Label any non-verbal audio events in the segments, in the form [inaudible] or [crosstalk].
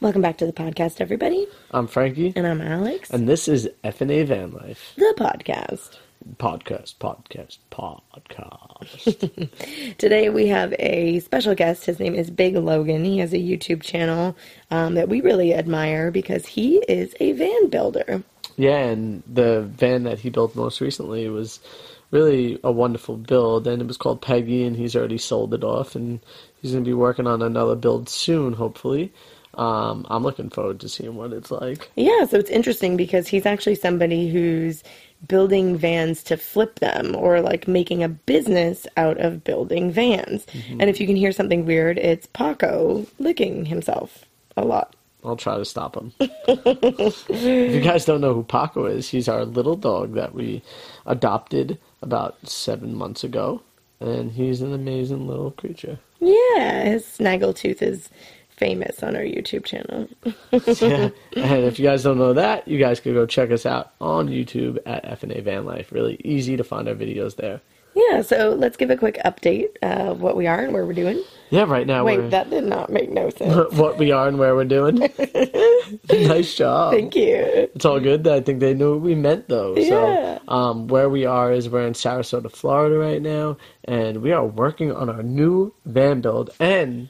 Welcome back to the podcast, everybody. I'm Frankie, And I'm Alex, and this is FNA Van Life the podcast. podcast, podcast, podcast. [laughs] Today we have a special guest. His name is Big Logan. He has a YouTube channel um, that we really admire because he is a van builder. yeah, and the van that he built most recently was really a wonderful build, and it was called Peggy, and he's already sold it off, and he's going to be working on another build soon, hopefully. Um, I'm looking forward to seeing what it's like. Yeah, so it's interesting because he's actually somebody who's building vans to flip them or like making a business out of building vans. And if you can hear something weird, it's Paco licking himself a lot. I'll try to stop him. if you guys don't know who Paco is, he's our little dog that we adopted about seven months ago, and he's an amazing little creature. Yeah, his snaggletooth is famous on our YouTube channel. [laughs] yeah. And if you guys don't know that, you guys could go check us out on YouTube at FNA Van Life. Really easy to find our videos there. Yeah, so let's give a quick update of what we are and where we're doing. Yeah, right now Wait, we're that did not make no sense. [laughs] what we are and where we're doing. [laughs] nice job. Thank you. It's all good. I think they knew what we meant, though. Yeah. So, um, where we are is we're in Sarasota, Florida, right now, and we are working on our new van build. And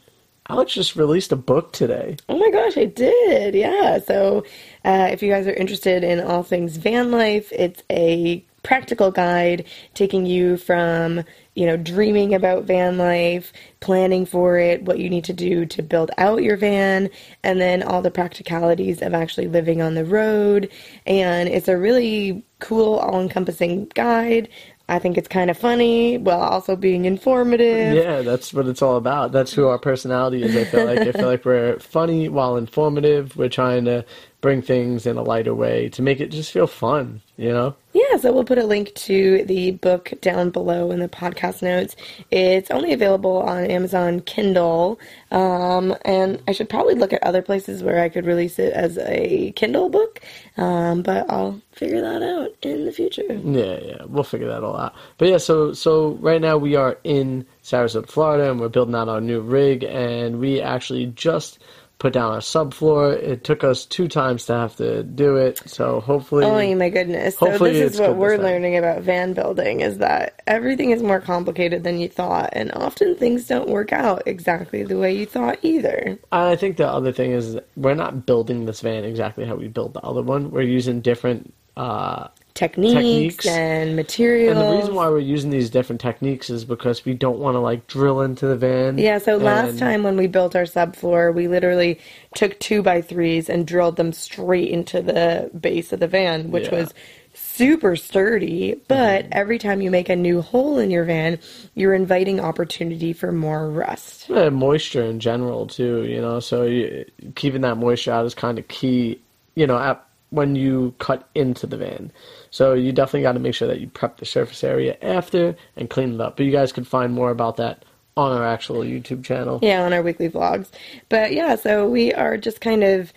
Alex just released a book today. Oh my gosh, I did. Yeah. So, uh, if you guys are interested in all things van life, it's a practical guide taking you from, you know, dreaming about van life, planning for it, what you need to do to build out your van, and then all the practicalities of actually living on the road. And it's a really cool, all encompassing guide. I think it's kind of funny while also being informative. Yeah, that's what it's all about. That's who our personality is. I feel like I feel like we're funny while informative. We're trying to bring things in a lighter way to make it just feel fun, you know? Yeah, so we'll put a link to the book down below in the podcast notes. It's only available on Amazon Kindle, um, and I should probably look at other places where I could release it as a Kindle book, um, but I'll figure that out in the future. Yeah, yeah, we'll figure that all out. But yeah, so so right now we are in Sarasota, Florida, and we're building out our new rig, and we actually just put down our subfloor. It took us two times to have to do it, so hopefully. Oh my goodness. So this is what we're learning about van building is that everything is more complicated than you thought and often things don't work out exactly the way you thought either. I think the other thing is we're not building this van exactly how we built the other one. We're using different. Uh, Techniques, Techniques. and materials. and the reason why we're using these different techniques is because we don't want to like drill into the van. Yeah, so last time when we built our subfloor, we literally took two by threes and drilled them straight into the base of the van, which Yeah. was super sturdy. But mm-hmm. every time you make a new hole in your van, you're inviting opportunity for more rust. Yeah, moisture in general too, you know. So you, keeping that moisture out is kind of key, you know, at, when you cut into the van. So you definitely got to make sure that you prep the surface area after and clean it up. But you guys can find more about that on our actual YouTube channel. Yeah, on our weekly vlogs. But yeah, so we are just kind of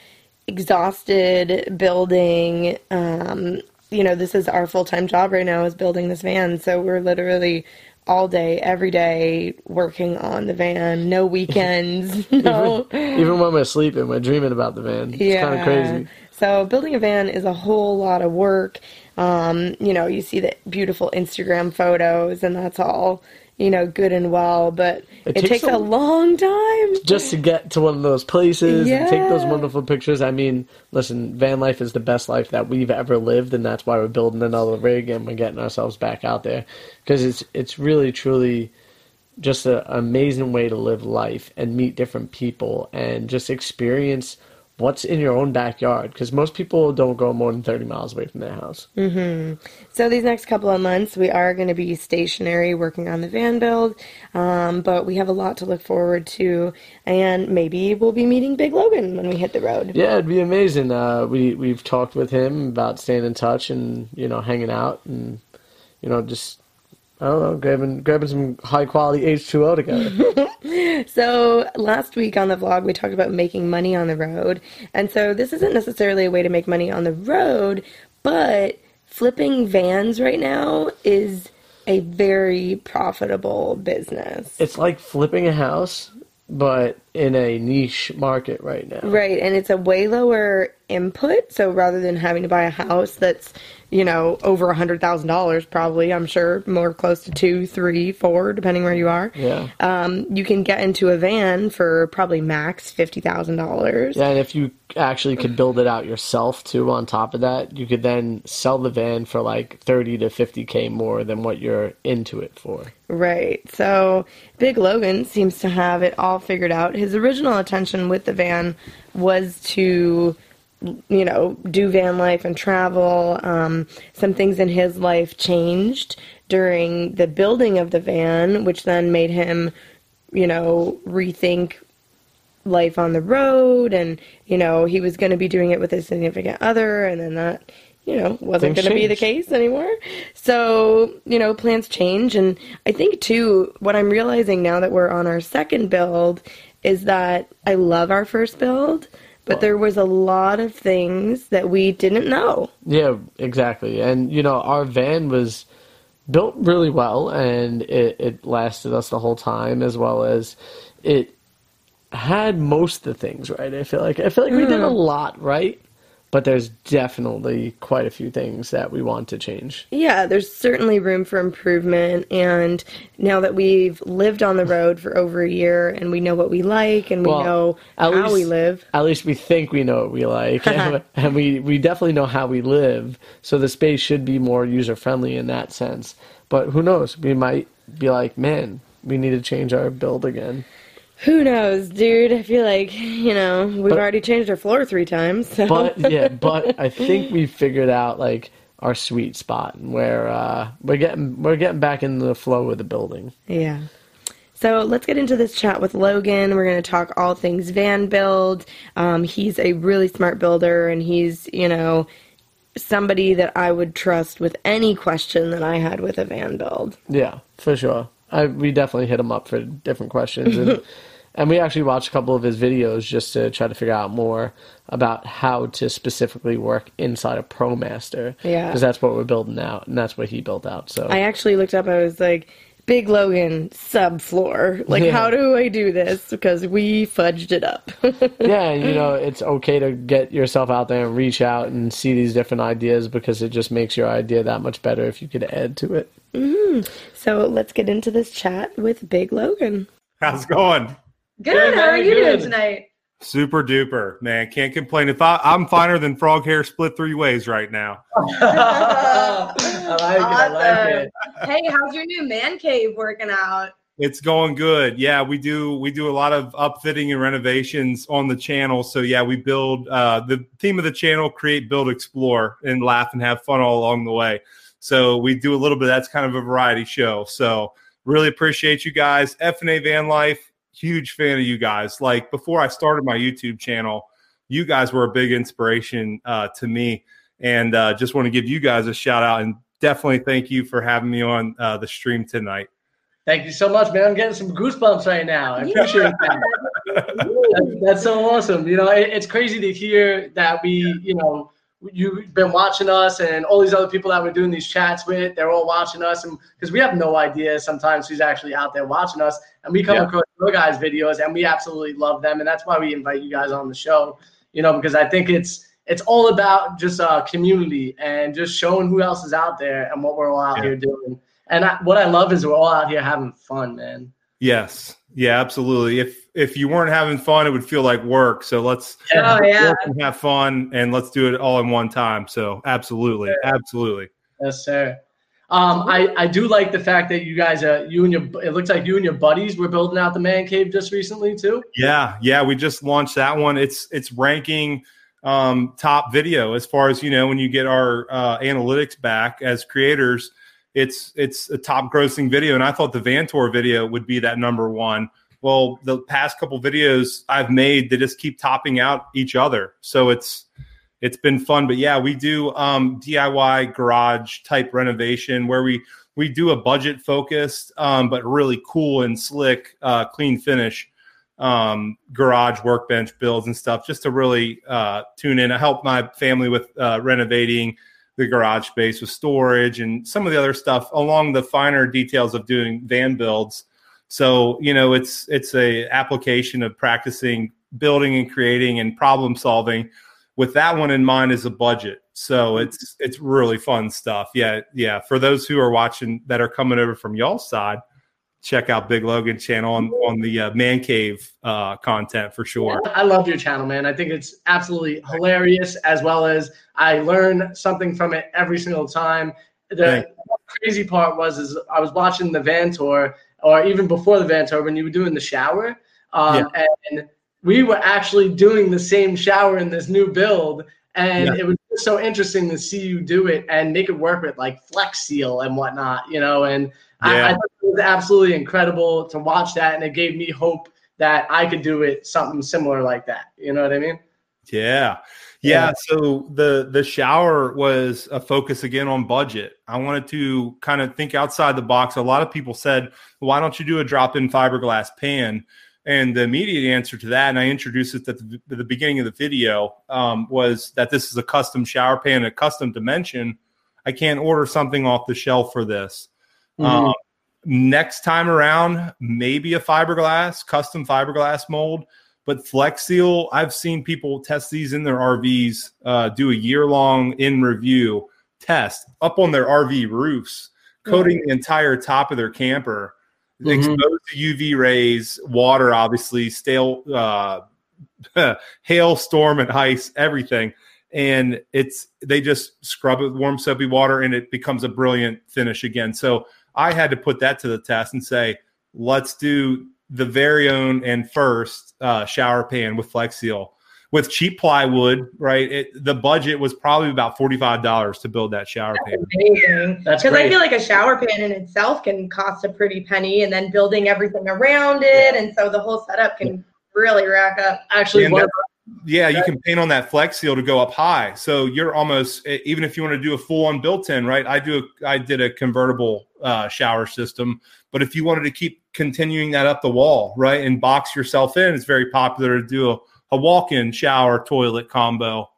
exhausted building. Um, you know, this is our full time job right now is building this van. So we're literally all day, every day working on the van. No [laughs] weekends. no. Even when we're sleeping, we're dreaming about the van. It's kind of crazy. So building a van is a whole lot of work. Um, you know, you see the beautiful Instagram photos, and that's all you know, good and well, but It it, takes takes, a- a long time. Just to get to one of those places and take those wonderful pictures. I mean, listen, van life is the best life that we've ever lived, and that's why we're building another rig and we're getting ourselves back out there because it's it's really truly just a- an amazing way to live life and meet different people and just experience what's in your own backyard because most people don't go more than 30 miles away from their house. Mhm. So these next couple of months, we are going to be stationary, working on the van build, um, but we have a lot to look forward to, and maybe we'll be meeting Big Logan when we hit the road. Yeah, it'd be amazing. Uh, we we've talked with him about staying in touch and you know hanging out and you know just I don't know grabbing grabbing some high quality H two O together. [laughs] So last week on the vlog, we talked about making money on the road, and so this isn't necessarily a way to make money on the road, but flipping vans right now is a very profitable business. it's like flipping a house, but in a niche market right now. Right, and it's a way lower input. So rather than having to buy a house that's, you know, over a hundred thousand dollars, probably I'm sure more close to two, three, four, depending where you are. Yeah. Um, you can get into a van for probably max fifty thousand dollars. Yeah, and if you actually could build it out yourself too, on top of that, you could then sell the van for like thirty to fifty k more than what you're into it for. Right. So Big Logan seems to have it all figured out. His original intention with the van was to, you know, do van life and travel. Um, some things in his life changed during the building of the van, which then made him, you know, rethink life on the road. And you know he was going to be doing it with his significant other and then that you know wasn't going to be the case anymore. So you know plans change. And i think too what i'm realizing now that we're on our second build is that i love our first build but there was a lot of things that we didn't know Yeah, exactly. And you know, our van was built really well, and it, it lasted us the whole time, as well as it had most of the things right. I feel like I feel like we did a hmm. lot right, but there's definitely quite a few things that we want to change. yeah there's certainly room for improvement and now that we've lived on the road for over a year and we know what we like and we Well, know how least- we live At least we think we know what we like, [laughs] and, and we we definitely know how we live. So the space should be more user friendly in that sense. But who knows? We might be like, man, we need to change our build again. Who knows, dude? I feel like, you know, we've But- already changed our floor three times. So. But yeah, but I [laughs] think we figured out like our sweet spot and where uh, we're getting we're getting back in the flow of the building. yeah. So let's get into this chat with Logan. We're going to talk all things van build. Um, he's a really smart builder, and he's, you know, somebody that I would trust with any question that I had with a van build. Yeah, for sure. I we definitely hit him up for different questions and [laughs] and we actually watched a couple of his videos just to try to figure out more about how to specifically work inside a ProMaster. Yeah. Because that's what we're building out and that's what he built out. So I actually looked up, I was like, Big Logan subfloor. Like, Yeah. how do I do this? Because we fudged it up. [laughs] yeah, you know, it's okay to get yourself out there and reach out and see these different ideas because it just makes your idea that much better if you could add to it. So let's get into this chat with Big Logan. How's it going? Good. Good, How are you good. doing tonight? Super duper, man. Can't complain. If I, I'm finer than frog hair split three ways right now. [laughs] [laughs] I like it. I like it. Hey, how's your new man cave working out? It's going good. Yeah, we do we do a lot of upfitting and renovations on the channel. So yeah, we build uh the theme of the channel create, build, explore, and laugh and have fun all along the way. So we do a little bit that's kind of a variety show. So really appreciate you guys. F&A Van Life, huge fan of you guys. Like before I started my YouTube channel, you guys were a big inspiration uh, to me. And uh, just want to give you guys a shout out and definitely thank you for having me on uh, the stream tonight. Thank you so much, man. I'm getting some goosebumps right now. I appreciate that. That's, that's so awesome. You know, it, it's crazy to hear that we, you know, you've been watching us and all these other people that we're doing these chats with, they're all watching us. And because we have no idea sometimes who's actually out there watching us. And we come Yeah. across your guys' videos and we absolutely love them. And that's why we invite you guys on the show, you know, because I think it's, it's all about just uh, community and just showing who else is out there and what we're all out Yeah. here doing. And I, what I love is we're all out here having fun, man. Yes. Yeah, absolutely. If if you weren't having fun, it would feel like work. So let's Oh yeah. work and have fun and let's do it all in one time. So absolutely. Absolutely. Yes, sir. Um, I, I do like the fact that you guys, uh, you and your, it looks like you and your buddies were building out the man cave just recently too. Yeah, yeah, we just launched that one. It's it's ranking um, top video as far as you know when you get our uh, analytics back as creators. It's it's a top grossing video, and I thought the Van Tour video would be that number one. Well, the past couple videos I've made, they just keep topping out each other. So it's it's been fun. But yeah, we do um, DIY garage type renovation where we we do a budget focused um, but really cool and slick uh, clean finish um, garage workbench builds and stuff just to really uh, tune in. I help my family with uh, renovating the garage space with storage and some of the other stuff along the finer details of doing van builds. So you know, it's it's a application of practicing building and creating and problem solving with that one in mind as a budget. So mm-hmm. it's it's really fun stuff. Yeah, yeah. For those who are watching that are coming over from y'all's side, check out Big Logan channel on on the uh, Man Cave uh, content for sure. I love your channel, man. I think it's absolutely hilarious, as well as I learn something from it every single time. The crazy part was is I was watching the van tour, or even before the van tour, when you were doing the shower, um, yeah. and we were actually doing the same shower in this new build and yeah. it was so interesting to see you do it and make it work with like flex seal and whatnot you know and yeah. I, I thought it was absolutely incredible to watch that and it gave me hope that i could do it something similar like that. You know what i mean? Yeah. Yeah, so the the shower was a focus again on budget. I wanted to kind of think outside the box. A lot of people said why don't you do a drop in fiberglass pan? And the immediate answer to that, and I introduced it at the, at the beginning of the video, um, was that this is a custom shower pan, a custom dimension. I can't order something off the shelf for this. Mm-hmm. Um, next time around, maybe a fiberglass, custom fiberglass mold. But Flex Seal, I've seen people test these in their RVs, uh, do a year long in review test up on their RV roofs, coating mm-hmm. the entire top of their camper mm-hmm. exposed to UV rays, water, obviously, stale, uh, [laughs] hail, storm, and ice, everything. And it's they just scrub it with warm soapy water, and it becomes a brilliant finish again. So I had to put that to the test and say, let's do the very own and first uh, shower pan with Flex Seal with cheap plywood, right? It, the budget was probably about forty five dollars to build that shower That's pan. Amazing. That's because I feel like a shower pan in itself can cost a pretty penny, and then building everything around it, and so the whole setup can really rack up. Actually, yeah, you can paint on that flex seal to go up high. So you're almost even if you want to do a full on built-in, right? I do a, I did a convertible uh, shower system, but if you wanted to keep continuing that up the wall, right, and box yourself in, it's very popular to do a a walk-in shower toilet combo.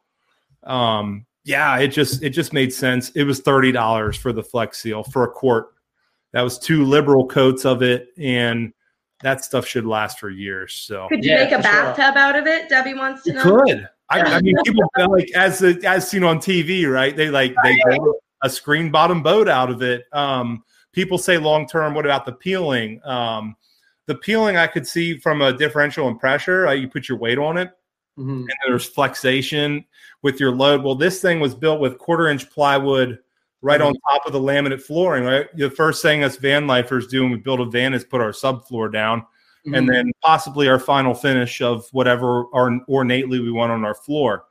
Um, yeah, it just it just made sense. It was thirty dollars for the Flex Seal for a quart. That was two liberal coats of it, and that stuff should last for years. So could you yeah, make a bathtub sure. out of it? Debbie wants to know. Could I, I mean people like as as seen on TV, right? They like they build a screen bottom boat out of it. Um, people say long term. What about the peeling? Um, the peeling I could see from a differential and pressure. Uh, you put your weight on it, mm-hmm. and there's flexation with your load. Well, this thing was built with quarter inch plywood right mm-hmm. on top of the laminate flooring. Right, the first thing us van lifers do when we build a van is put our subfloor down, mm-hmm. and then possibly our final finish of whatever our ornately we want on our floor.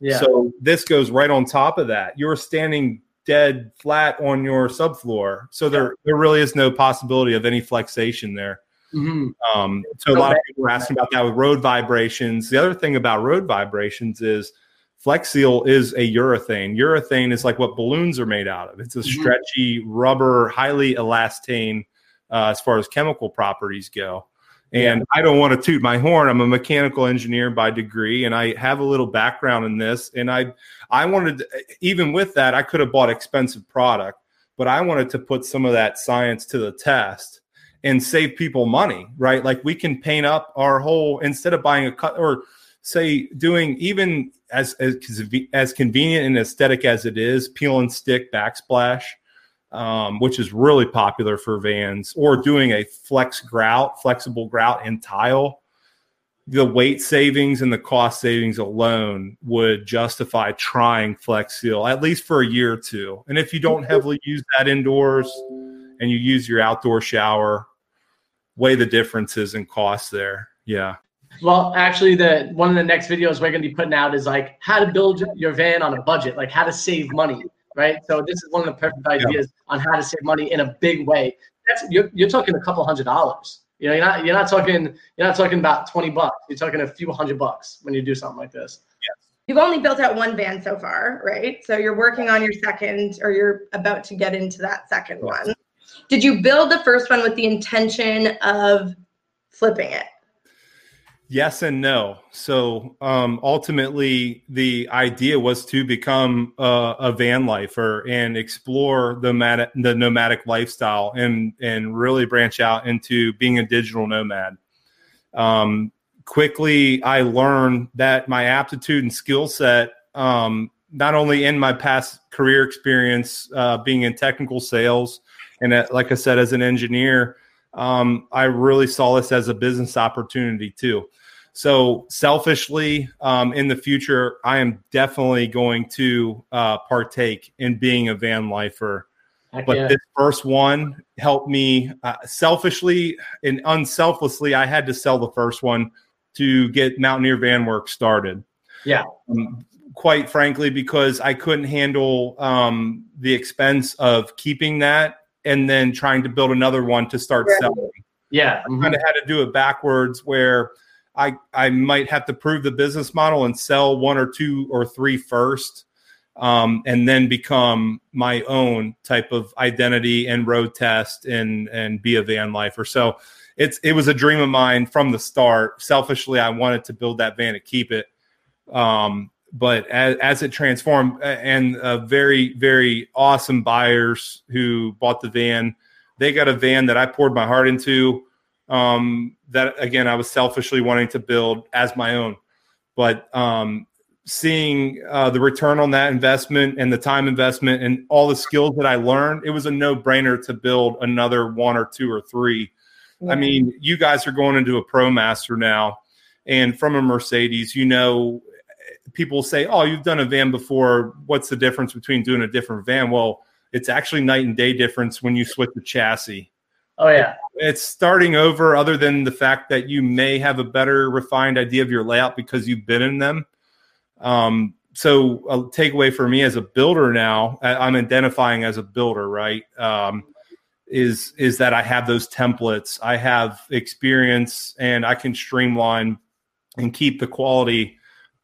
Yeah. So this goes right on top of that. You're standing dead flat on your subfloor, so there there really is no possibility of any flexation there. Mm-hmm. Um, so a lot of people are asking about that with road vibrations. The other thing about road vibrations is Flex Seal is a urethane. Urethane is like what balloons are made out of. It's a mm-hmm. stretchy rubber, highly elastane uh, as far as chemical properties go. And yeah. I don't want to toot my horn. I'm a mechanical engineer by degree, and I have a little background in this. And I, I wanted, even with that, I could have bought expensive product, but I wanted to put some of that science to the test and save people money, right? Like we can paint up our whole instead of buying a cut or say doing even as as, as convenient and aesthetic as it is, peel and stick backsplash, um, which is really popular for vans, or doing a flex grout, flexible grout and tile. the weight savings and the cost savings alone would justify trying Flex Seal at least for a year or two. And if you don't heavily use that indoors and you use your outdoor shower, weigh the differences in cost there. Yeah. Well, actually, the one of the next videos we're going to be putting out is like how to build your van on a budget, like how to save money, right? So this is one of the perfect ideas yeah. on how to save money in a big way. That's you're, you're talking a couple hundred dollars. You know, you're not you're not talking you're not talking about twenty bucks. You're talking a few hundred bucks when you do something like this. Yes. You've only built out one van so far, right? So you're working on your second, or you're about to get into that second one. Did you build the first one with the intention of flipping it? Yes and no. So um, ultimately, the idea was to become a, a van lifer and explore the nomadic, the nomadic lifestyle and and really branch out into being a digital nomad. Um, quickly, I learned that my aptitude and skill set, um, not only in my past career experience uh, being in technical sales, and uh, like I said, as an engineer, um, I really saw this as a business opportunity too. So selfishly, um, in the future, I am definitely going to uh, partake in being a van lifer. But this first one helped me uh, selfishly and unselflessly. I had to sell the first one to get Mountaineer Van Work started. Yeah. Um, quite frankly, because I couldn't handle um, the expense of keeping that and then trying to build another one to start yeah. selling. Yeah. I kind of had to do it backwards where – I I might have to prove the business model and sell one or two or three first, um, and then become my own type of identity and road test and and be a van lifer. So it's it was a dream of mine from the start. Selfishly, I wanted to build that van and keep it. Um, but as, as it transformed, and very very awesome buyers who bought the van, they got a van that I poured my heart into um, that again I was selfishly wanting to build as my own. But um, seeing uh, the return on that investment and the time investment and all the skills that I learned, it was a no brainer to build another one or two or three. Yeah. I mean, you guys are going into a ProMaster now, and from a Mercedes, you know, people say, "Oh, you've done a van before. What's the difference between doing a different van?" Well, it's actually night and day difference when you switch the chassis. Oh yeah. It's starting over other than the fact that you may have a better refined idea of your layout because you've been in them. Um, so a takeaway for me as a builder now, I'm identifying as a builder, right? Um, is is that I have those templates, I have experience, and I can streamline and keep the quality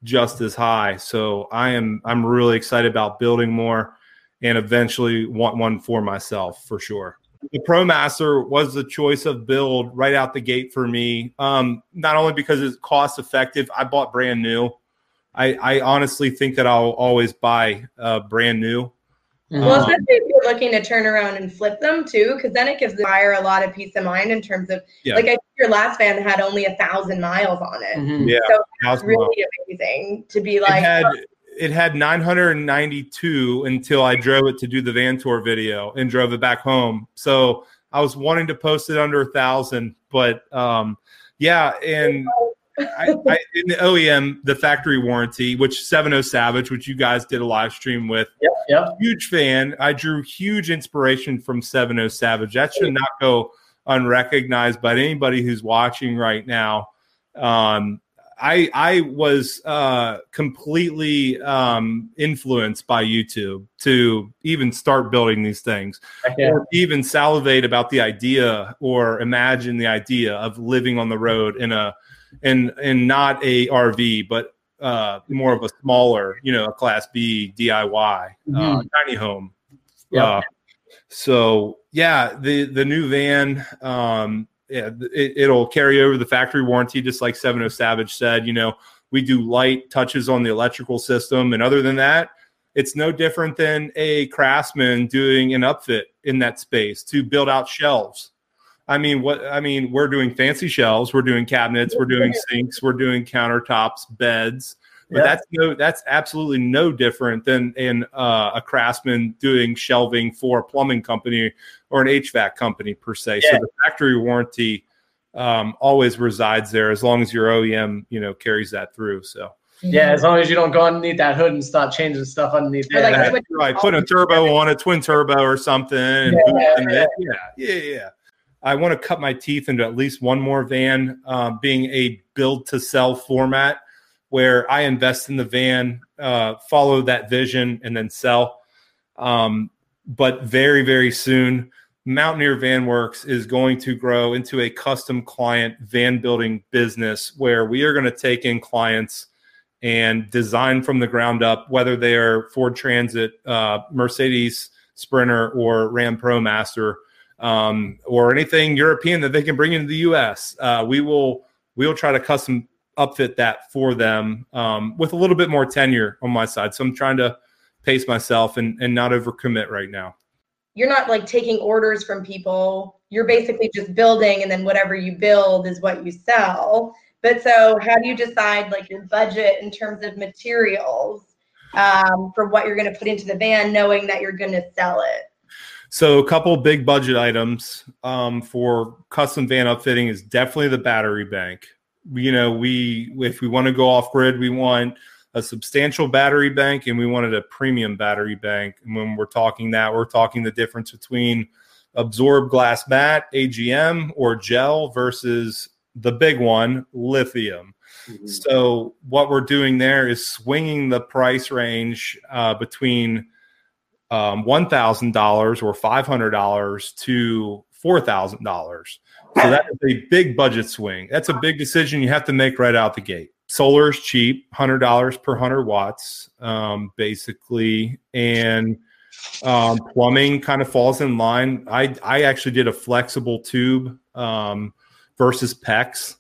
just as high. So I am I'm really excited about building more and eventually want one for myself for sure the ProMaster was the choice of build right out the gate for me. Um, not only because it's cost effective, I bought brand new. I, I honestly think that I'll always buy uh, brand new. Mm-hmm. Well, especially if you're looking to turn around and flip them too, because then it gives the buyer a lot of peace of mind in terms of yeah. like I think your last van had only a thousand miles on it. Mm-hmm. Yeah, so that's really miles. amazing to be like. It had, it had 992 until I drove it to do the van tour video and drove it back home. So I was wanting to post it under a thousand, but um, yeah, and I, I, in the OEM, the factory warranty, which 70 Savage, which you guys did a live stream with, yep, yep. huge fan. I drew huge inspiration from 70 Savage. That should not go unrecognized by anybody who's watching right now. Um, I I was uh, completely um, influenced by YouTube to even start building these things, or even salivate about the idea or imagine the idea of living on the road in a in in not a RV, but uh, more of a smaller, you know, a Class B DIY mm-hmm. uh, tiny home. Yeah. Uh, so yeah, the the new van um, yeah, it, will carry over the factory warranty, just like 70 Savage said. You know, we do light touches on the electrical system, and other than that, it's no different than a craftsman doing an upfit in that space to build out shelves. I mean, what I mean, we're doing fancy shelves, we're doing cabinets, we're doing sinks, we're doing countertops, beds. But yeah. that's no, that's absolutely no different than in uh, a craftsman doing shelving for a plumbing company or an HVAC company per se. Yeah. So the factory warranty um, always resides there as long as your OEM, you know, carries that through. So Yeah, as long as you don't go underneath that hood and start changing stuff underneath Or there. like Yeah, right, put a turbo on a twin turbo or something. Yeah, boosting yeah. yeah, yeah, yeah. I want to cut my teeth into at least one more van, um, being a build to sell format where I invest in the van, uh, follow that vision, and then sell. Um, but very, very soon, Mountaineer Van Works is going to grow into a custom client van building business where we are going to take in clients and design from the ground up, whether they are Ford Transit, uh, Mercedes Sprinter, or Ram ProMaster, um, or anything European that they can bring into the U.S. Uh, we will we will try to custom upfit that for them um, with a little bit more tenure on my side. So I'm trying to pace myself and, and not overcommit right now. You're not like taking orders from people. You're basically just building, and then whatever you build is what you sell. But so, how do you decide like your budget in terms of materials um, for what you're going to put into the van, knowing that you're going to sell it? So a couple big budget items um, for custom van upfitting is definitely the battery bank. You know, we if we want to go off grid, we want a substantial battery bank and we wanted a premium battery bank. And when we're talking that, we're talking the difference between absorbed glass mat, AGM, or gel versus the big one, lithium. So what we're doing there is swinging the price range uh, between um, one thousand dollars or five hundred dollars to four thousand dollars. So that is a big budget swing. That's a big decision you have to make right out the gate. Solar is cheap, hundred dollars per hundred watts, um, basically, and um, plumbing kind of falls in line. I I actually did a flexible tube um, versus PEX.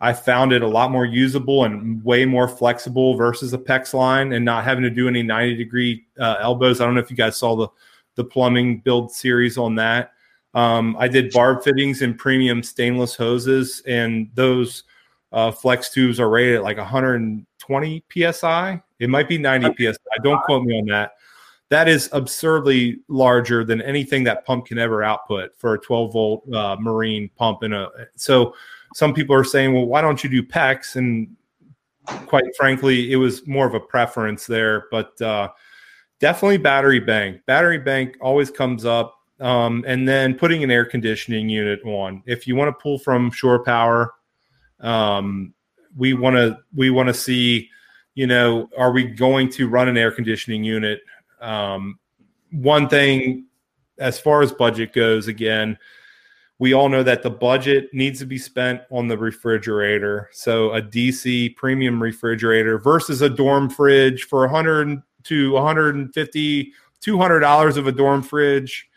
I found it a lot more usable and way more flexible versus a PEX line, and not having to do any ninety degree uh, elbows. I don't know if you guys saw the the plumbing build series on that. Um, I did barb fittings and premium stainless hoses, and those uh, flex tubes are rated at like 120 psi. It might be 90 psi. Don't quote me on that. That is absurdly larger than anything that pump can ever output for a 12 volt uh, marine pump. In a so, some people are saying, well, why don't you do PEX? And quite frankly, it was more of a preference there, but uh, definitely battery bank. Battery bank always comes up. Um, and then putting an air conditioning unit on. If you want to pull from shore power, um, we want to we want to see, you know, are we going to run an air conditioning unit? Um, one thing, as far as budget goes, again, we all know that the budget needs to be spent on the refrigerator. So a DC premium refrigerator versus a dorm fridge for 100 to 150, 200 dollars of a dorm fridge.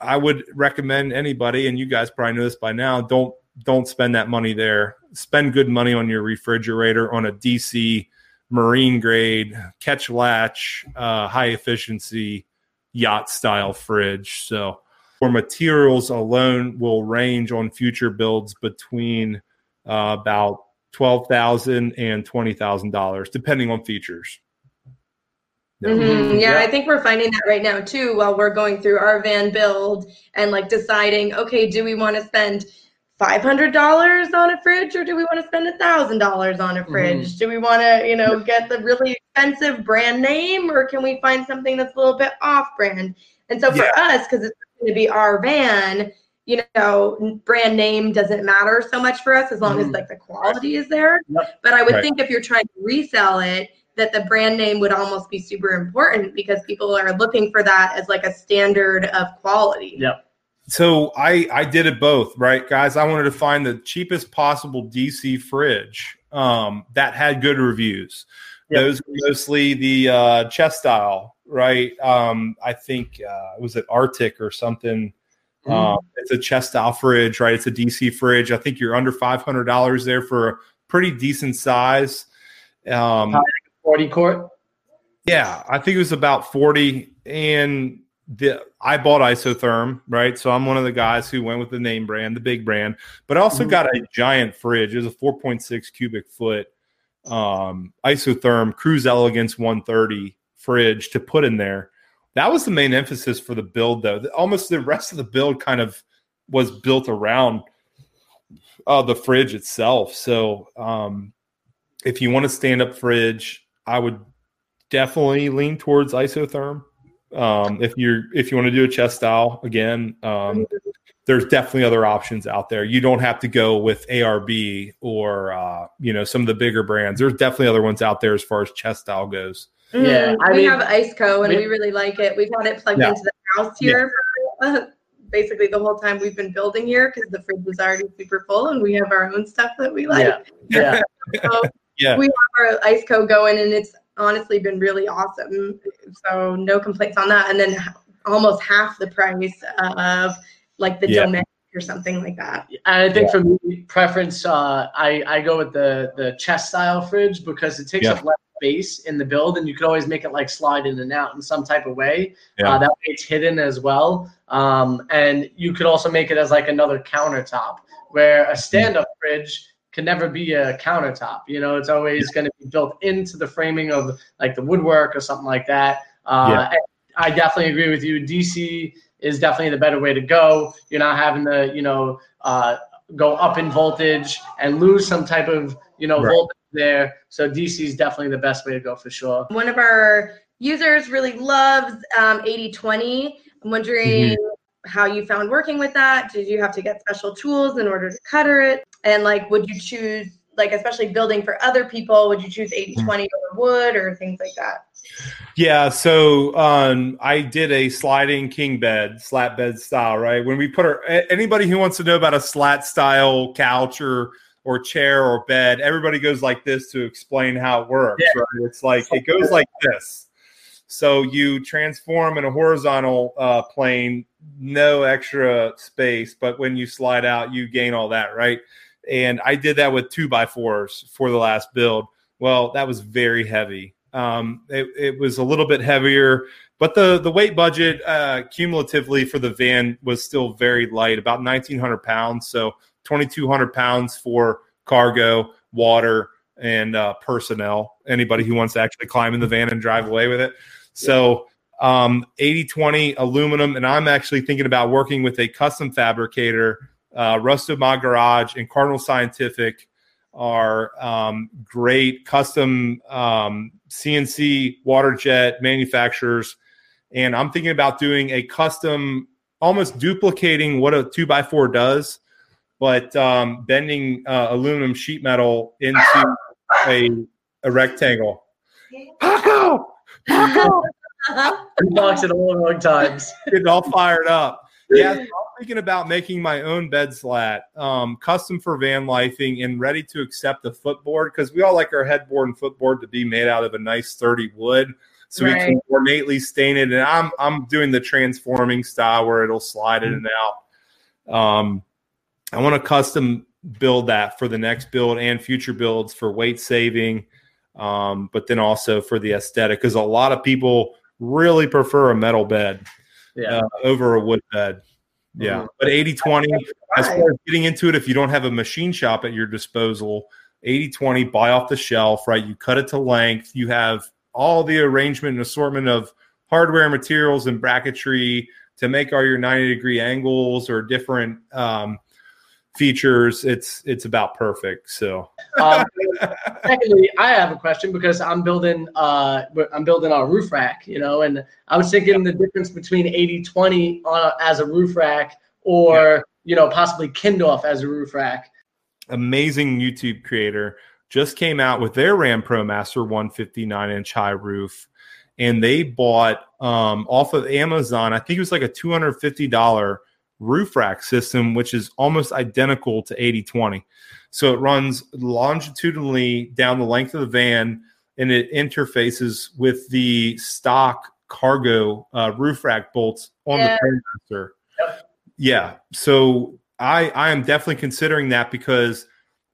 I would recommend anybody, and you guys probably know this by now, don't don't spend that money there. Spend good money on your refrigerator on a DC marine grade catch latch uh, high efficiency yacht style fridge. So for materials alone will range on future builds between uh, about twelve thousand and twenty thousand dollars, depending on features. Mhm. Yeah, Yeah. I think we're finding that right now too while we're going through our van build and like deciding, okay, do we want to spend $500 on a fridge or do we want to spend $1,000 on a fridge? Do we want to, you know, get the really expensive brand name or can we find something that's a little bit off brand? And so for us, because it's going to be our van, you know, brand name doesn't matter so much for us as long as Mhm. like the quality is there. Yep. But I would Right. think if you're trying to resell it, that the brand name would almost be super important because people are looking for that as like a standard of quality. Yep. So I I did it both, right, guys? I wanted to find the cheapest possible DC fridge um, that had good reviews. Yep. Those were mostly the uh, chest style, right? Um, I think uh, was it Arctic or something. Um, it's a chest style fridge, right? It's a DC fridge. I think you're under five hundred dollars there for a pretty decent size. Um, 40 court. yeah, I think it was about 40 and the I bought isotherm, right? So I'm one of the guys who went with the name brand, the big brand, but I also Mhm. got a giant fridge. It was a 4.6 cubic foot um isotherm cruise elegance 130 fridge to put in there. That was the main emphasis for the build though. Almost the rest of the build kind of was built around uh, the fridge itself. So um, if you want a stand up fridge, I would definitely lean towards isotherm. Um, if you're if you want to do a chest style again, um, there's definitely other options out there. You don't have to go with ARB or uh, you know some of the bigger brands. There's definitely other ones out there as far as chest style goes. Yeah, Mm, I we mean- have IceCo and we- we really like it. We've had it plugged Yeah. into the house here for uh, basically the whole time we've been building here because the fridge is already super full and we have our own stuff that we like. yeah, yeah. [laughs] So Yeah. we have our IceCo going and it's honestly been really awesome. So no complaints on that. And then almost half the price of like the Yeah. Dometic or something like that. And I think for me, preference, uh, I I go with the the chest style fridge because it takes Yeah. up less space in the build, and you could always make it like slide in and out in some type of way. Yeah. Uh, that way, it's hidden as well. Um, and you could also make it as like another countertop, where a stand-up fridge can never be a countertop. You know, it's always going to be built into the framing of like the woodwork or something like that. Uh, Yeah. I definitely agree with you. DC is definitely the better way to go. You're not having to, you know, uh, go up in voltage and lose some type of, you know, Right. voltage there. So DC is definitely the best way to go for sure. One of our users really loves um, 8020. I'm wondering how you found working with that. Did you have to get special tools in order to cutter it? And like, would you choose, like, especially building for other people, would you choose 8020 over wood or things like that? Yeah, so um, I did a sliding king bed, slat bed style, right? When we put our anybody who wants to know about a slat style couch or or chair or bed, everybody goes like this to explain how it works, right? It's like it goes like this. So you transform in a horizontal uh, plane, no extra space, but when you slide out, you gain all that, right? And I did that with two by fours for the last build. Well, that was very heavy. Um, it, it was a little bit heavier, but the the weight budget uh, cumulatively for the van was still very light, about 1,900 pounds. So 2,200 pounds for cargo, water, and uh, personnel. Anybody who wants to actually climb in the van and drive away with it. So um, 80 20 aluminum. And I'm actually thinking about working with a custom fabricator. Uh, Rusted My Garage and Cardinal Scientific are um, great custom um, CNC water jet manufacturers. And I'm thinking about doing a custom, almost duplicating what a two by four does, but um, bending uh, aluminum sheet metal into [laughs] a, a rectangle. Paco! Paco! He boxed it all the wrong times. getting all fired up. Yeah, so I'm thinking about making my own bed slat, um, custom for van lifing, and ready to accept the footboard because we all like our headboard and footboard to be made out of a nice sturdy wood, so we can ornately stain it. And I'm I'm doing the transforming style where it'll slide in and out. Um, I want to custom build that for the next build and future builds for weight saving, um, but then also for the aesthetic because a lot of people really prefer a metal bed Yeah. uh, over a wood bed. Yeah. Mhm. But 80 20, as far as getting into it, if you don't have a machine shop at your disposal, 80 20, buy off the shelf, right? You cut it to length. You have all the arrangement and assortment of hardware, materials, and bracketry to make all your 90 degree angles or different um, features. It's it's about perfect. So Um, [laughs] secondly, I have a question because I'm building uh I'm building a roof rack, you know, and I was thinking the difference between 80-20 on as a roof rack or you know possibly Kindorf as a roof rack. amazing YouTube creator, just came out with their Ram ProMaster 159 inch high roof. And they bought um, off of Amazon, I think it was like a $250 roof rack system, which is almost identical to 8020. So it runs longitudinally down the length of the van and it interfaces with the stock cargo uh, roof rack bolts on Yeah. the Promaster. Yeah. So I I am definitely considering that because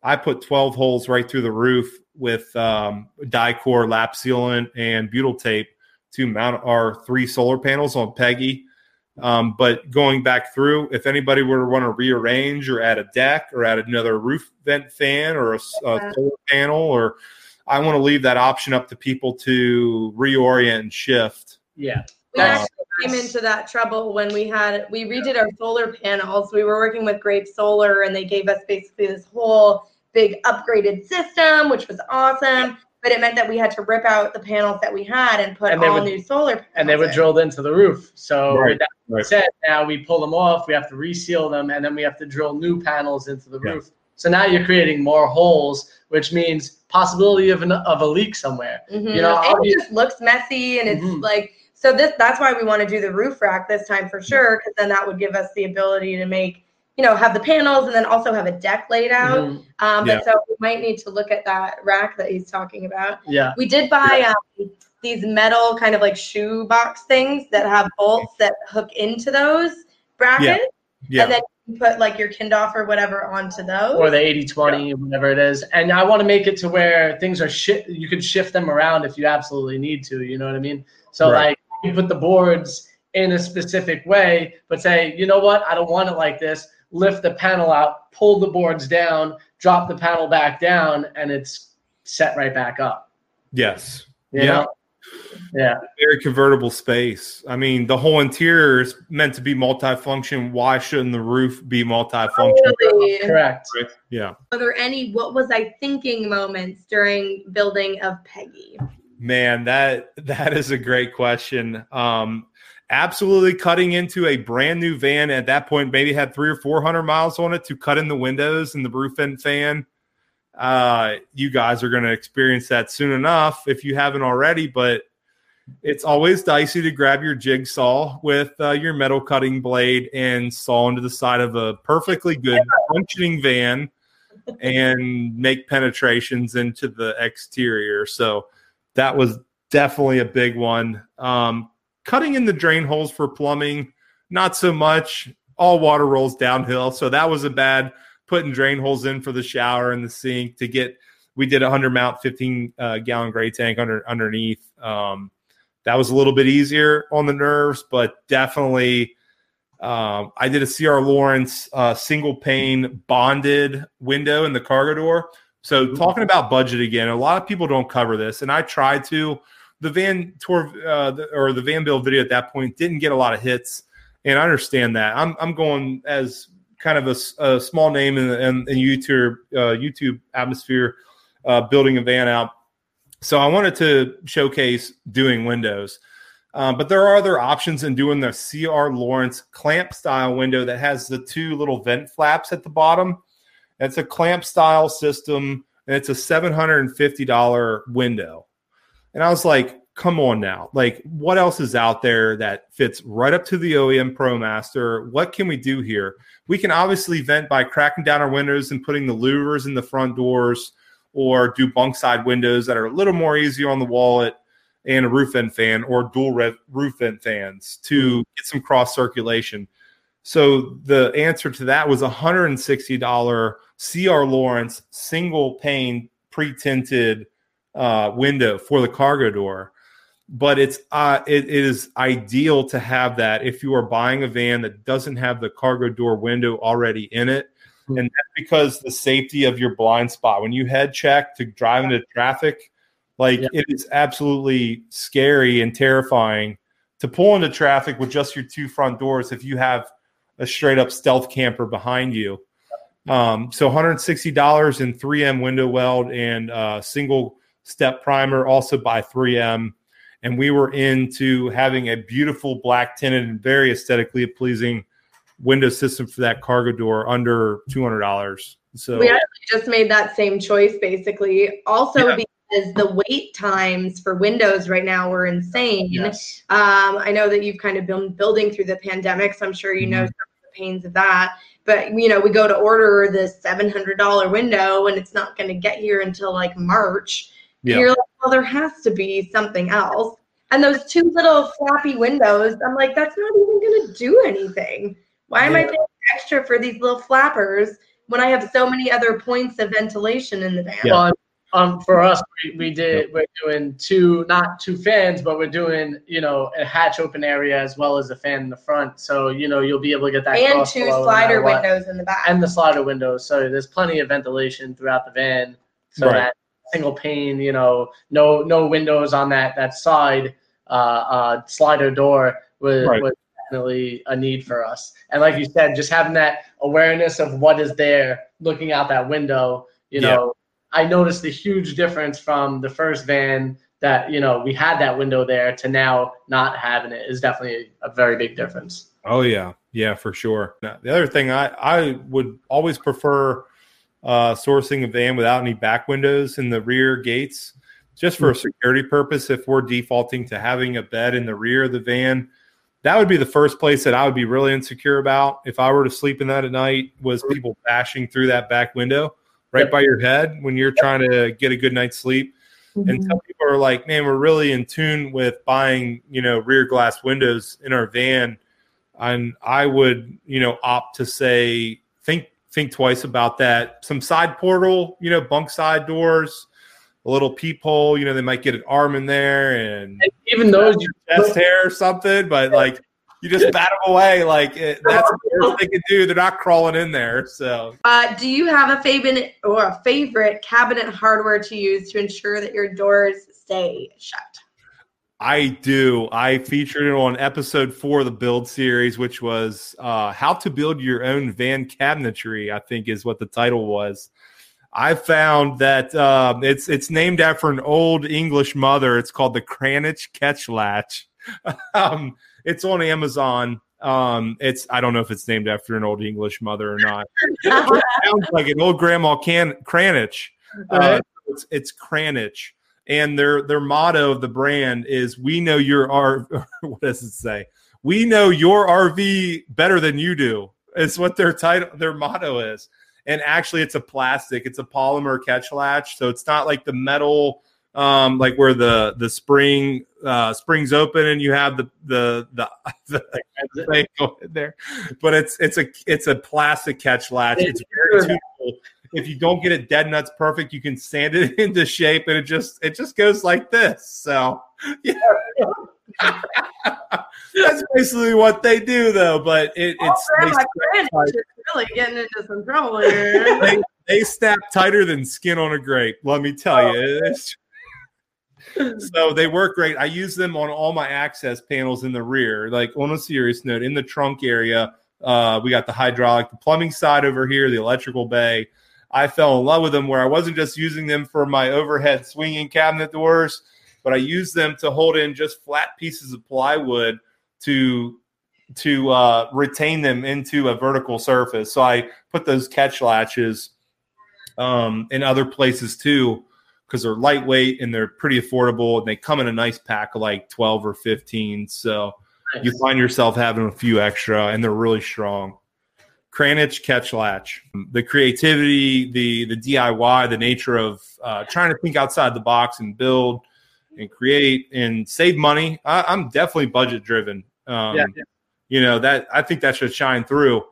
I put 12 holes right through the roof with um, Dicor lap sealant and butyl tape to mount our three solar panels on Peggy. Um, but going back through, if anybody were to want to rearrange or add a deck or add another roof vent fan or a solar panel, or I want to leave that option up to people to reorient and shift. Yeah. We Uh, actually came into that trouble when we had we redid our solar panels. We were working with Grape Solar, and they gave us basically this whole big upgraded system, which was awesome. But it meant that we had to rip out the panels that we had and put And all would- new solar panels. and they were in. drilled into the roof. So Right, that right. said, now we pull them off. We have to reseal them, and then we have to drill new panels into the Yeah. roof. So now you're creating more holes, which means possibility of an, of a leak somewhere. Mhm. You know, and it just looks messy, and it's Mhm. like so. This that's why we want to do the roof rack this time for sure, because then that would give us the ability to make you know have the panels and then also have a deck laid out. Mhm. Um, Yeah. but so we might need to look at that rack that he's talking about. Yeah. We did buy um, these metal kind of like shoe box things that have bolts that hook into those brackets, Yeah. and then you put like your Kindorf or whatever onto those. Or the 80 20, whatever it is. And I want to make it to where things are shi You can shift them around if you absolutely need to. You know what I mean? So, Right. like, you put the boards in a specific way, but say, you know what? I don't want it like this. Lift the panel out, pull the boards down, drop the panel back down, and it's set right back up. Yes. You Yeah. know? Yeah. Very convertible space. I mean, the whole interior is meant to be multifunction. Why shouldn't the roof be multifunction? Totally. Correct. Right? Yeah. Are there any what was I thinking moments during building of Peggy? Man, that that is a great question. Um, absolutely cutting into a brand new van at that point, maybe had three or four hundred miles on it to cut in the windows and the roof vent fan. Uh, you guys are going to experience that soon enough if you haven't already. But it's always dicey to grab your jigsaw with uh, your metal cutting blade and saw into the side of a perfectly good functioning van and make penetrations into the exterior. So that was definitely a big one. Um, cutting in the drain holes for plumbing, not so much. All water rolls downhill, so that was a bad putting drain holes in for the shower and the sink to get. We did a hundred mount, fifteen uh, gallon gray tank under underneath. Um, that was a little bit easier on the nerves, but definitely. Um, I did a CR Laurence uh, single pane bonded window in the cargo door. So talking about budget again, a lot of people don't cover this, and I tried to. The van tour uh, the, or the van build video at that point didn't get a lot of hits, and I understand that. I'm I'm going as kind of a small name in the in, in YouTube uh, YouTube atmosphere, uh, building a van out. So I wanted to showcase doing windows. Um, but there are other options in doing the CR Laurence clamp style window that has the two little vent flaps at the bottom. It's a clamp style system and it's a $750 window. And I was like, come on now. Like, what else is out there that fits right up to the OEM ProMaster? What can we do here? We can obviously vent by cracking down our windows and putting the louvers in the front doors or do bunk side windows that are a little more easy on the wallet and a roof vent fan or dual roof vent fans to mm-hmm. get some cross circulation. So the answer to that was a $160 CR Laurence single pane pre tinted uh, window for the cargo door. But it's uh, it, it is ideal to have that if you are buying a van that doesn't have the cargo door window already in it. Hmm. And that's because the safety of your blind spot. When you head check to drive into traffic, like Yeah. it is absolutely scary and terrifying to pull into traffic with just your two front doors if you have a straight up stealth camper behind you. Um, so $160 in 3M window weld and uh, single step primer, also by 3M. And we were into having a beautiful black tinted and very aesthetically pleasing window system for that cargo door under $200. So We actually just made that same choice basically. Also Yeah. because the wait times for Windows right now were insane. Yes. Um, I know that you've kind of been building through the pandemic, so I'm sure you know Mhm. some of the pains of that. But you know, we go to order this seven hundred dollar window, and it's not going to get here until like March. And Yeah. you're like, well, there has to be something else. And those two little flappy windows, I'm like, that's not even going to do anything. Why am I paying extra for these little flappers when I have so many other points of ventilation in the van? Yeah. Well, um, for us, we, we did. We're doing two, not two fans, but we're doing, you know, a hatch open area as well as a fan in the front. So you know, you'll be able to get that and two flow no slider what. windows in the back. and the slider windows. So there's plenty of ventilation throughout the van. So Right. that single pane, you know, no no windows on that that side uh, uh, slider door was, Right. was definitely a need for us. And like you said, just having that awareness of what is there, looking out that window, you Yeah. know, I noticed the huge difference from the first van that, you know, we had that window there to now not having it is definitely a very big difference. Oh yeah, yeah, for sure. Now, the other thing I I would always prefer uh, sourcing a van without any back windows in the rear gates, just for a hmm. security purpose. If we're defaulting to having a bed in the rear of the van, that would be the first place that I would be really insecure about if I were to sleep in that at night. Was hmm. people bashing through that back window right Yep. by your head when you're trying to get a good night's sleep? And mm-hmm. some people are like, man, we're really in tune with buying, you know, rear glass windows in our van. And I would, you know, opt to say, think, think twice about that. Some side portal, you know, bunk side doors, a little peephole, you know, they might get an arm in there and And even those, you chest hair or something, but like you just bat them away. Like it, that's the worst they can do. They're not crawling in there. So Uh, do you have a favorite or a favorite cabinet hardware to use to ensure that your doors stay shut? I do. I featured it on episode four of the build series, which was uh, how to build your own van cabinetry. I think is what the title was. I found that um, it's it's named after an old English mother. It's called the Cranich Catch Latch. [laughs] um, it's on Amazon. Um, it's I don't know if it's named after an old English mother or not. [laughs] It sounds like an old grandma can Cranich. Uh, it's it's Cranich, and their their motto of the brand is "We know your RV." [laughs] What does it say? We know your RV better than you do. Is what their title their motto is. And actually, it's a plastic. It's a polymer catch latch, so it's not like the metal, um, like where the the spring uh, springs open and you have the the the, [laughs] the thing go in there. But it's it's a it's a plastic catch latch. It's very tunable if you don't get it dead nuts perfect, you can sand it [laughs] into shape, and it just it just goes like this. So [laughs] yeah, [laughs] that's basically what they do, though. But it, it's oh, they, Grant is really getting into some trouble here. they, they snap tighter than skin on a grape. Let me tell you. It's- so they work great. I use them on all my access panels in the rear. Like on a serious note, in the trunk area, uh, we got the hydraulic, the plumbing side over here, the electrical bay. I fell in love with them where I wasn't just using them for my overhead swinging cabinet doors, but I used them to hold in just flat pieces of plywood to to uh, retain them into a vertical surface. So I put those catch latches um, in other places too because they're lightweight and they're pretty affordable and they come in a nice pack of like 12 or 15 so you find yourself having a few extra and they're really strong cranich catch latch the creativity the the diy the nature of uh, trying to think outside the box and build and create and save money I, i'm definitely budget driven um, Yeah. you know that i think that should shine through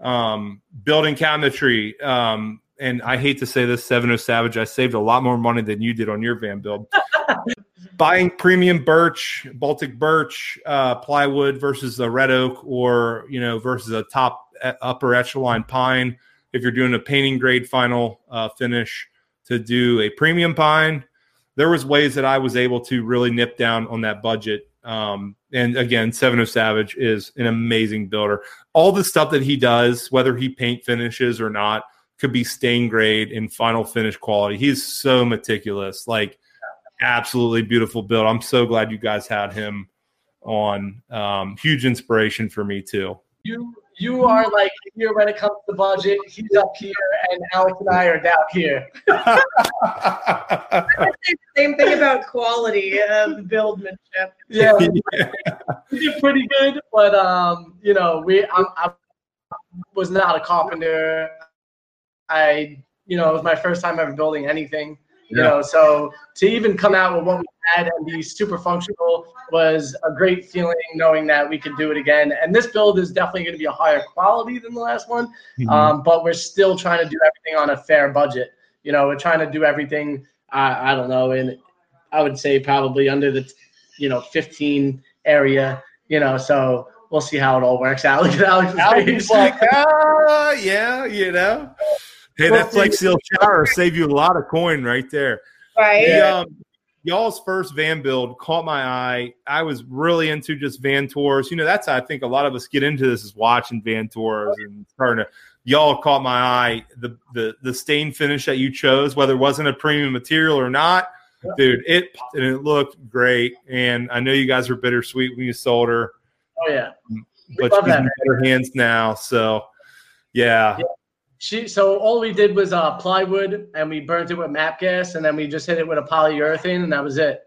um, building cabinetry um, and I hate to say this, Seven O Savage, I saved a lot more money than you did on your van build. [laughs] Buying premium birch, Baltic birch, uh, plywood versus a red oak, or you know versus a top upper echelon pine. If you're doing a painting grade final uh, finish, to do a premium pine, there was ways that I was able to really nip down on that budget. Um, and again, Seven O Savage is an amazing builder. All the stuff that he does, whether he paint finishes or not, could be stain grade and final finish quality. He's so meticulous, like absolutely beautiful build. I'm so glad you guys had him on. Um, huge inspiration for me too. you you are like here when it comes to budget. He's up here, and Alex and I are down here. [laughs] I say the same thing about quality of buildmanship. [laughs] Yeah, we did pretty good, but um, you know, we I'm, I was not a carpenter. I, you know, it was my first time ever building anything. You know, so to even come out with what we had and be super functional was a great feeling, knowing that we could do it again. And this build is definitely going to be a higher quality than the last one, Mm-hmm. um, but we're still trying to do everything on a fair budget. You know, we're trying to do everything. I I don't know, and I would say probably under the, you know, 15 area. You know, so we'll see how it all works out. [laughs] Look at Alex's Alex face. like, ah, yeah, you know. Hey, that Flex Seal shower saved you a lot of coin right there. Right? The, um, y'all's first van build caught my eye. I was really into just van tours. You know, that's how I think a lot of us get into this is watching van tours and starting to. Y'all caught my eye. The the the stain finish that you chose, whether it wasn't a premium material or not, dude, it and it looked great. And I know you guys were bittersweet when you sold her, Oh yeah. but love she's that. in better hands now. So, yeah, Yeah. She so all we did was uh, plywood and we burnt it with MAPP gas and then we just hit it with a polyurethane and that was it.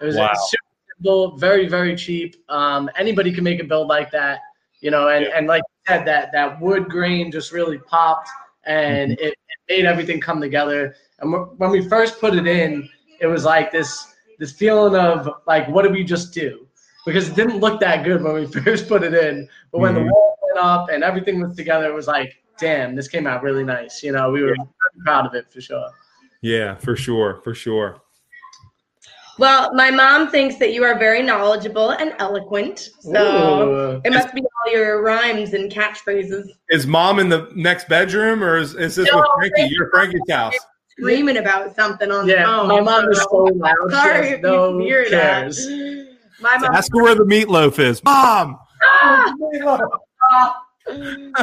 It was Wow. super simple, very very cheap. Um, anybody can make a build like that, you know. And Yeah. and like you said, that that wood grain just really popped and Mm-hmm. it, it made everything come together. And when we first put it in, it was like this this feeling of like what did we just do? Because it didn't look that good when we [laughs] first put it in, but when Mhm. the wall went up and everything was together, it was like, damn, this came out really nice. You know, we were very proud of it for sure. yeah, for sure, for sure. Well, my mom thinks that you are very knowledgeable and eloquent. So Ooh. it must be all your rhymes and catchphrases Is mom in the next bedroom, or is, is this No, with Frankie? You're at Frankie's house. screaming about something on the phone. my mom is so loud. Sorry if no you can hear cares. that. My mom. Ask her where the meatloaf is, mom. Ah! [laughs]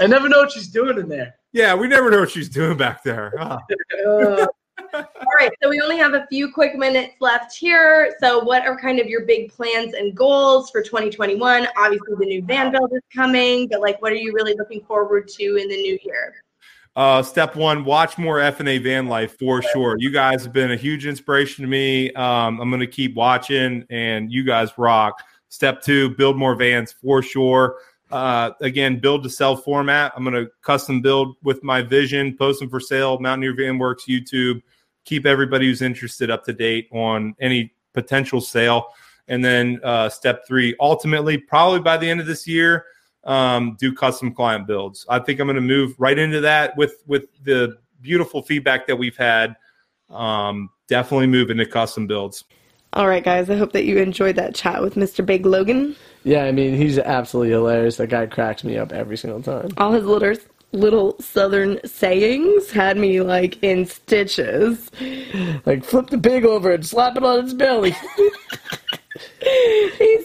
I never know what she's doing in there. yeah, we never know what she's doing back there. [laughs] Ah. Uh, all right, so we only have a few quick minutes left here. So, what are kind of your big plans and goals for 2021? Obviously, the new van build is coming, but like, what are you really looking forward to in the new year? Uh, step one, watch more F and A van life for sure. You guys have been a huge inspiration to me. Um, I'm going to keep watching, and you guys rock. Step two, build more vans for sure. Uh, again, build to sell format. I'm going to custom build with my vision, post them for sale. Mountaineer Van Works YouTube. Keep everybody who's interested up to date on any potential sale. And then uh, step three, ultimately, probably by the end of this year, um, do custom client builds. I think I'm going to move right into that with with the beautiful feedback that we've had. Um, definitely move into custom builds. All right, guys. I hope that you enjoyed that chat with Mr. Big Logan. Yeah, I mean, he's absolutely hilarious. That guy cracks me up every single time. All his little little southern sayings had me like in stitches. Like, flip the pig over and slap it on its belly. [laughs]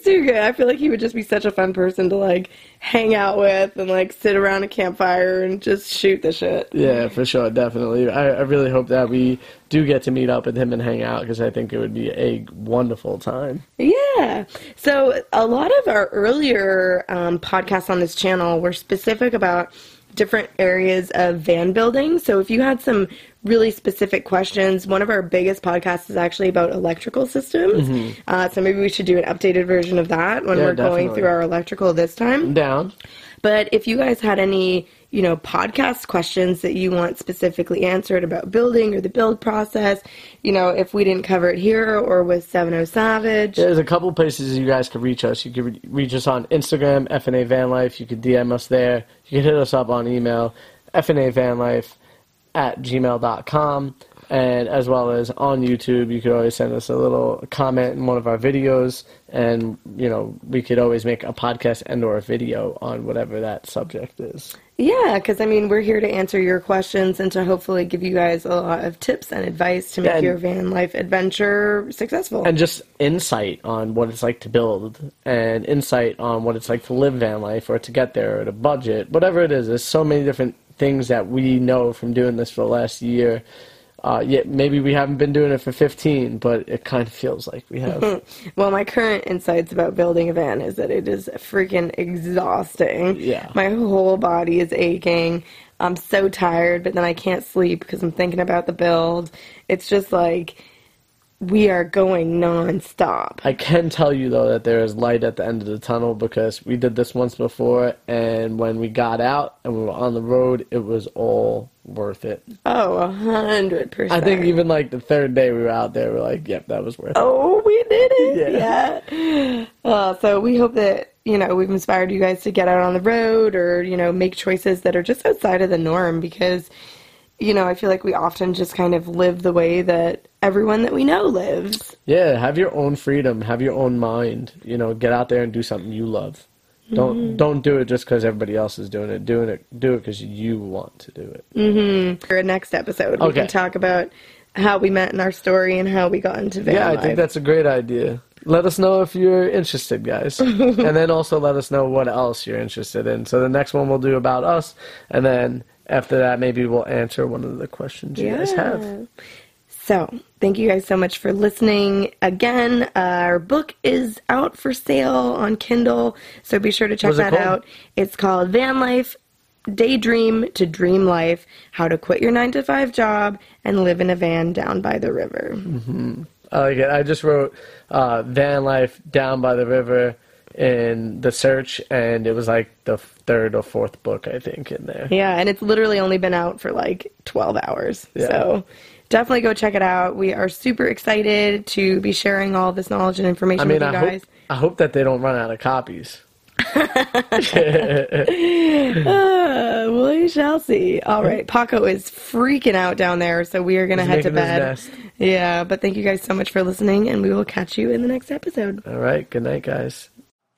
Too good. I feel like he would just be such a fun person to like hang out with and like sit around a campfire and just shoot the shit. yeah, for sure, definitely. I, I really hope that we do get to meet up with him and hang out because I think it would be a wonderful time. Yeah. So a lot of our earlier um, podcasts on this channel were specific about different areas of van building. So if you had some really specific questions, one of our biggest podcasts is actually about electrical systems. Uh, so maybe we should do an updated version of that when Yeah, we're going through our electrical this time. Down. But if you guys had any, you know, podcast questions that you want specifically answered about building or the build process, you know, if we didn't cover it here or with 70 Savage. There's a couple places you guys could reach us. You could re- reach us on Instagram, FNA Van Life. You could DM us there. You could hit us up on email, FNA Van Life at gmail.com. And as well as on YouTube, you could always send us a little comment in one of our videos, and you know we could always make a podcast and or a video on whatever that subject is. Yeah, because I mean, we're here to answer your questions and to hopefully give you guys a lot of tips and advice to make and- your van life adventure successful. and just insight on what it's like to build and insight on what it's like to live van life or to get there or to budget whatever it is there's so many different things that we know from doing this for the last year uh, yet maybe we haven't been doing it for 15 but it kind of feels like we have [laughs] well, my current insights about building a van is that it is freaking exhausting. Yeah. My whole body is aching. I'm so tired, but then I can't sleep because I'm thinking about the build. It's just like we are going nonstop. i can tell you though that there is light at the end of the tunnel because we did this once before and when we got out and we were on the road it was all worth it Oh, a hundred percent. i think even like the third day we were out there we're like yep that was worth it Oh, we did it! Yeah. Uh, so we hope that you know we've inspired you guys to get out on the road or you know make choices that are just outside of the norm because you know I feel like we often just kind of live the way that everyone that we know lives. Yeah, have your own freedom, have your own mind. You know, get out there and do something you love. Don't Mm-hmm. don't do it just because everybody else is doing it. Doing it, do it because you want to do it. Mm-hmm. For a next episode, we can talk about how we met in our story and how we got into van Yeah, I think that's a great idea. Let us know if you're interested, guys. [laughs] and then also let us know what else you're interested in. So the next one we'll do about us, and then after that, maybe we'll answer one of the questions you guys have. So, thank you guys so much for listening. Again, uh, our book is out for sale on Kindle, so be sure to check that called? out. It's called Van Life Daydream to Dream Life How to Quit Your 9 to 5 Job and Live in a Van Down by the River. Mm-hmm. I like it. I just wrote uh, van life down by the river in the search, and it was like the third or fourth book I think in there. Yeah, and it's literally only been out for like 12 hours. Yeah. So, definitely go check it out. We are super excited to be sharing all this knowledge and information I mean, with you I guys. hope I hope that they don't run out of copies. [laughs] Uh, we shall see. All right, Paco is freaking out down there, so we are gonna He's head to making his bed. nest. Yeah, but thank you guys so much for listening, and we will catch you in the next episode. All right, good night, guys.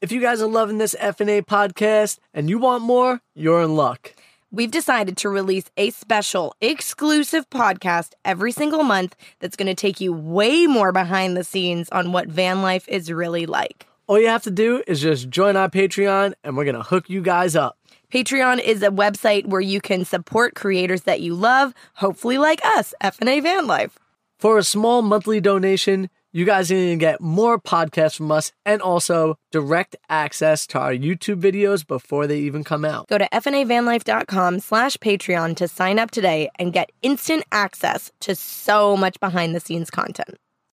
If you guys are loving this FNA podcast and you want more, you're in luck. We've decided to release a special exclusive podcast every single month that's going to take you way more behind the scenes on what van life is really like. All you have to do is just join our Patreon, and we're gonna hook you guys up. Patreon is a website where you can support creators that you love, hopefully like us, FNA Van Life. For a small monthly donation, you guys are going to get more podcasts from us and also direct access to our YouTube videos before they even come out. Go to fnavanlife.com slash Patreon to sign up today and get instant access to so much behind the scenes content.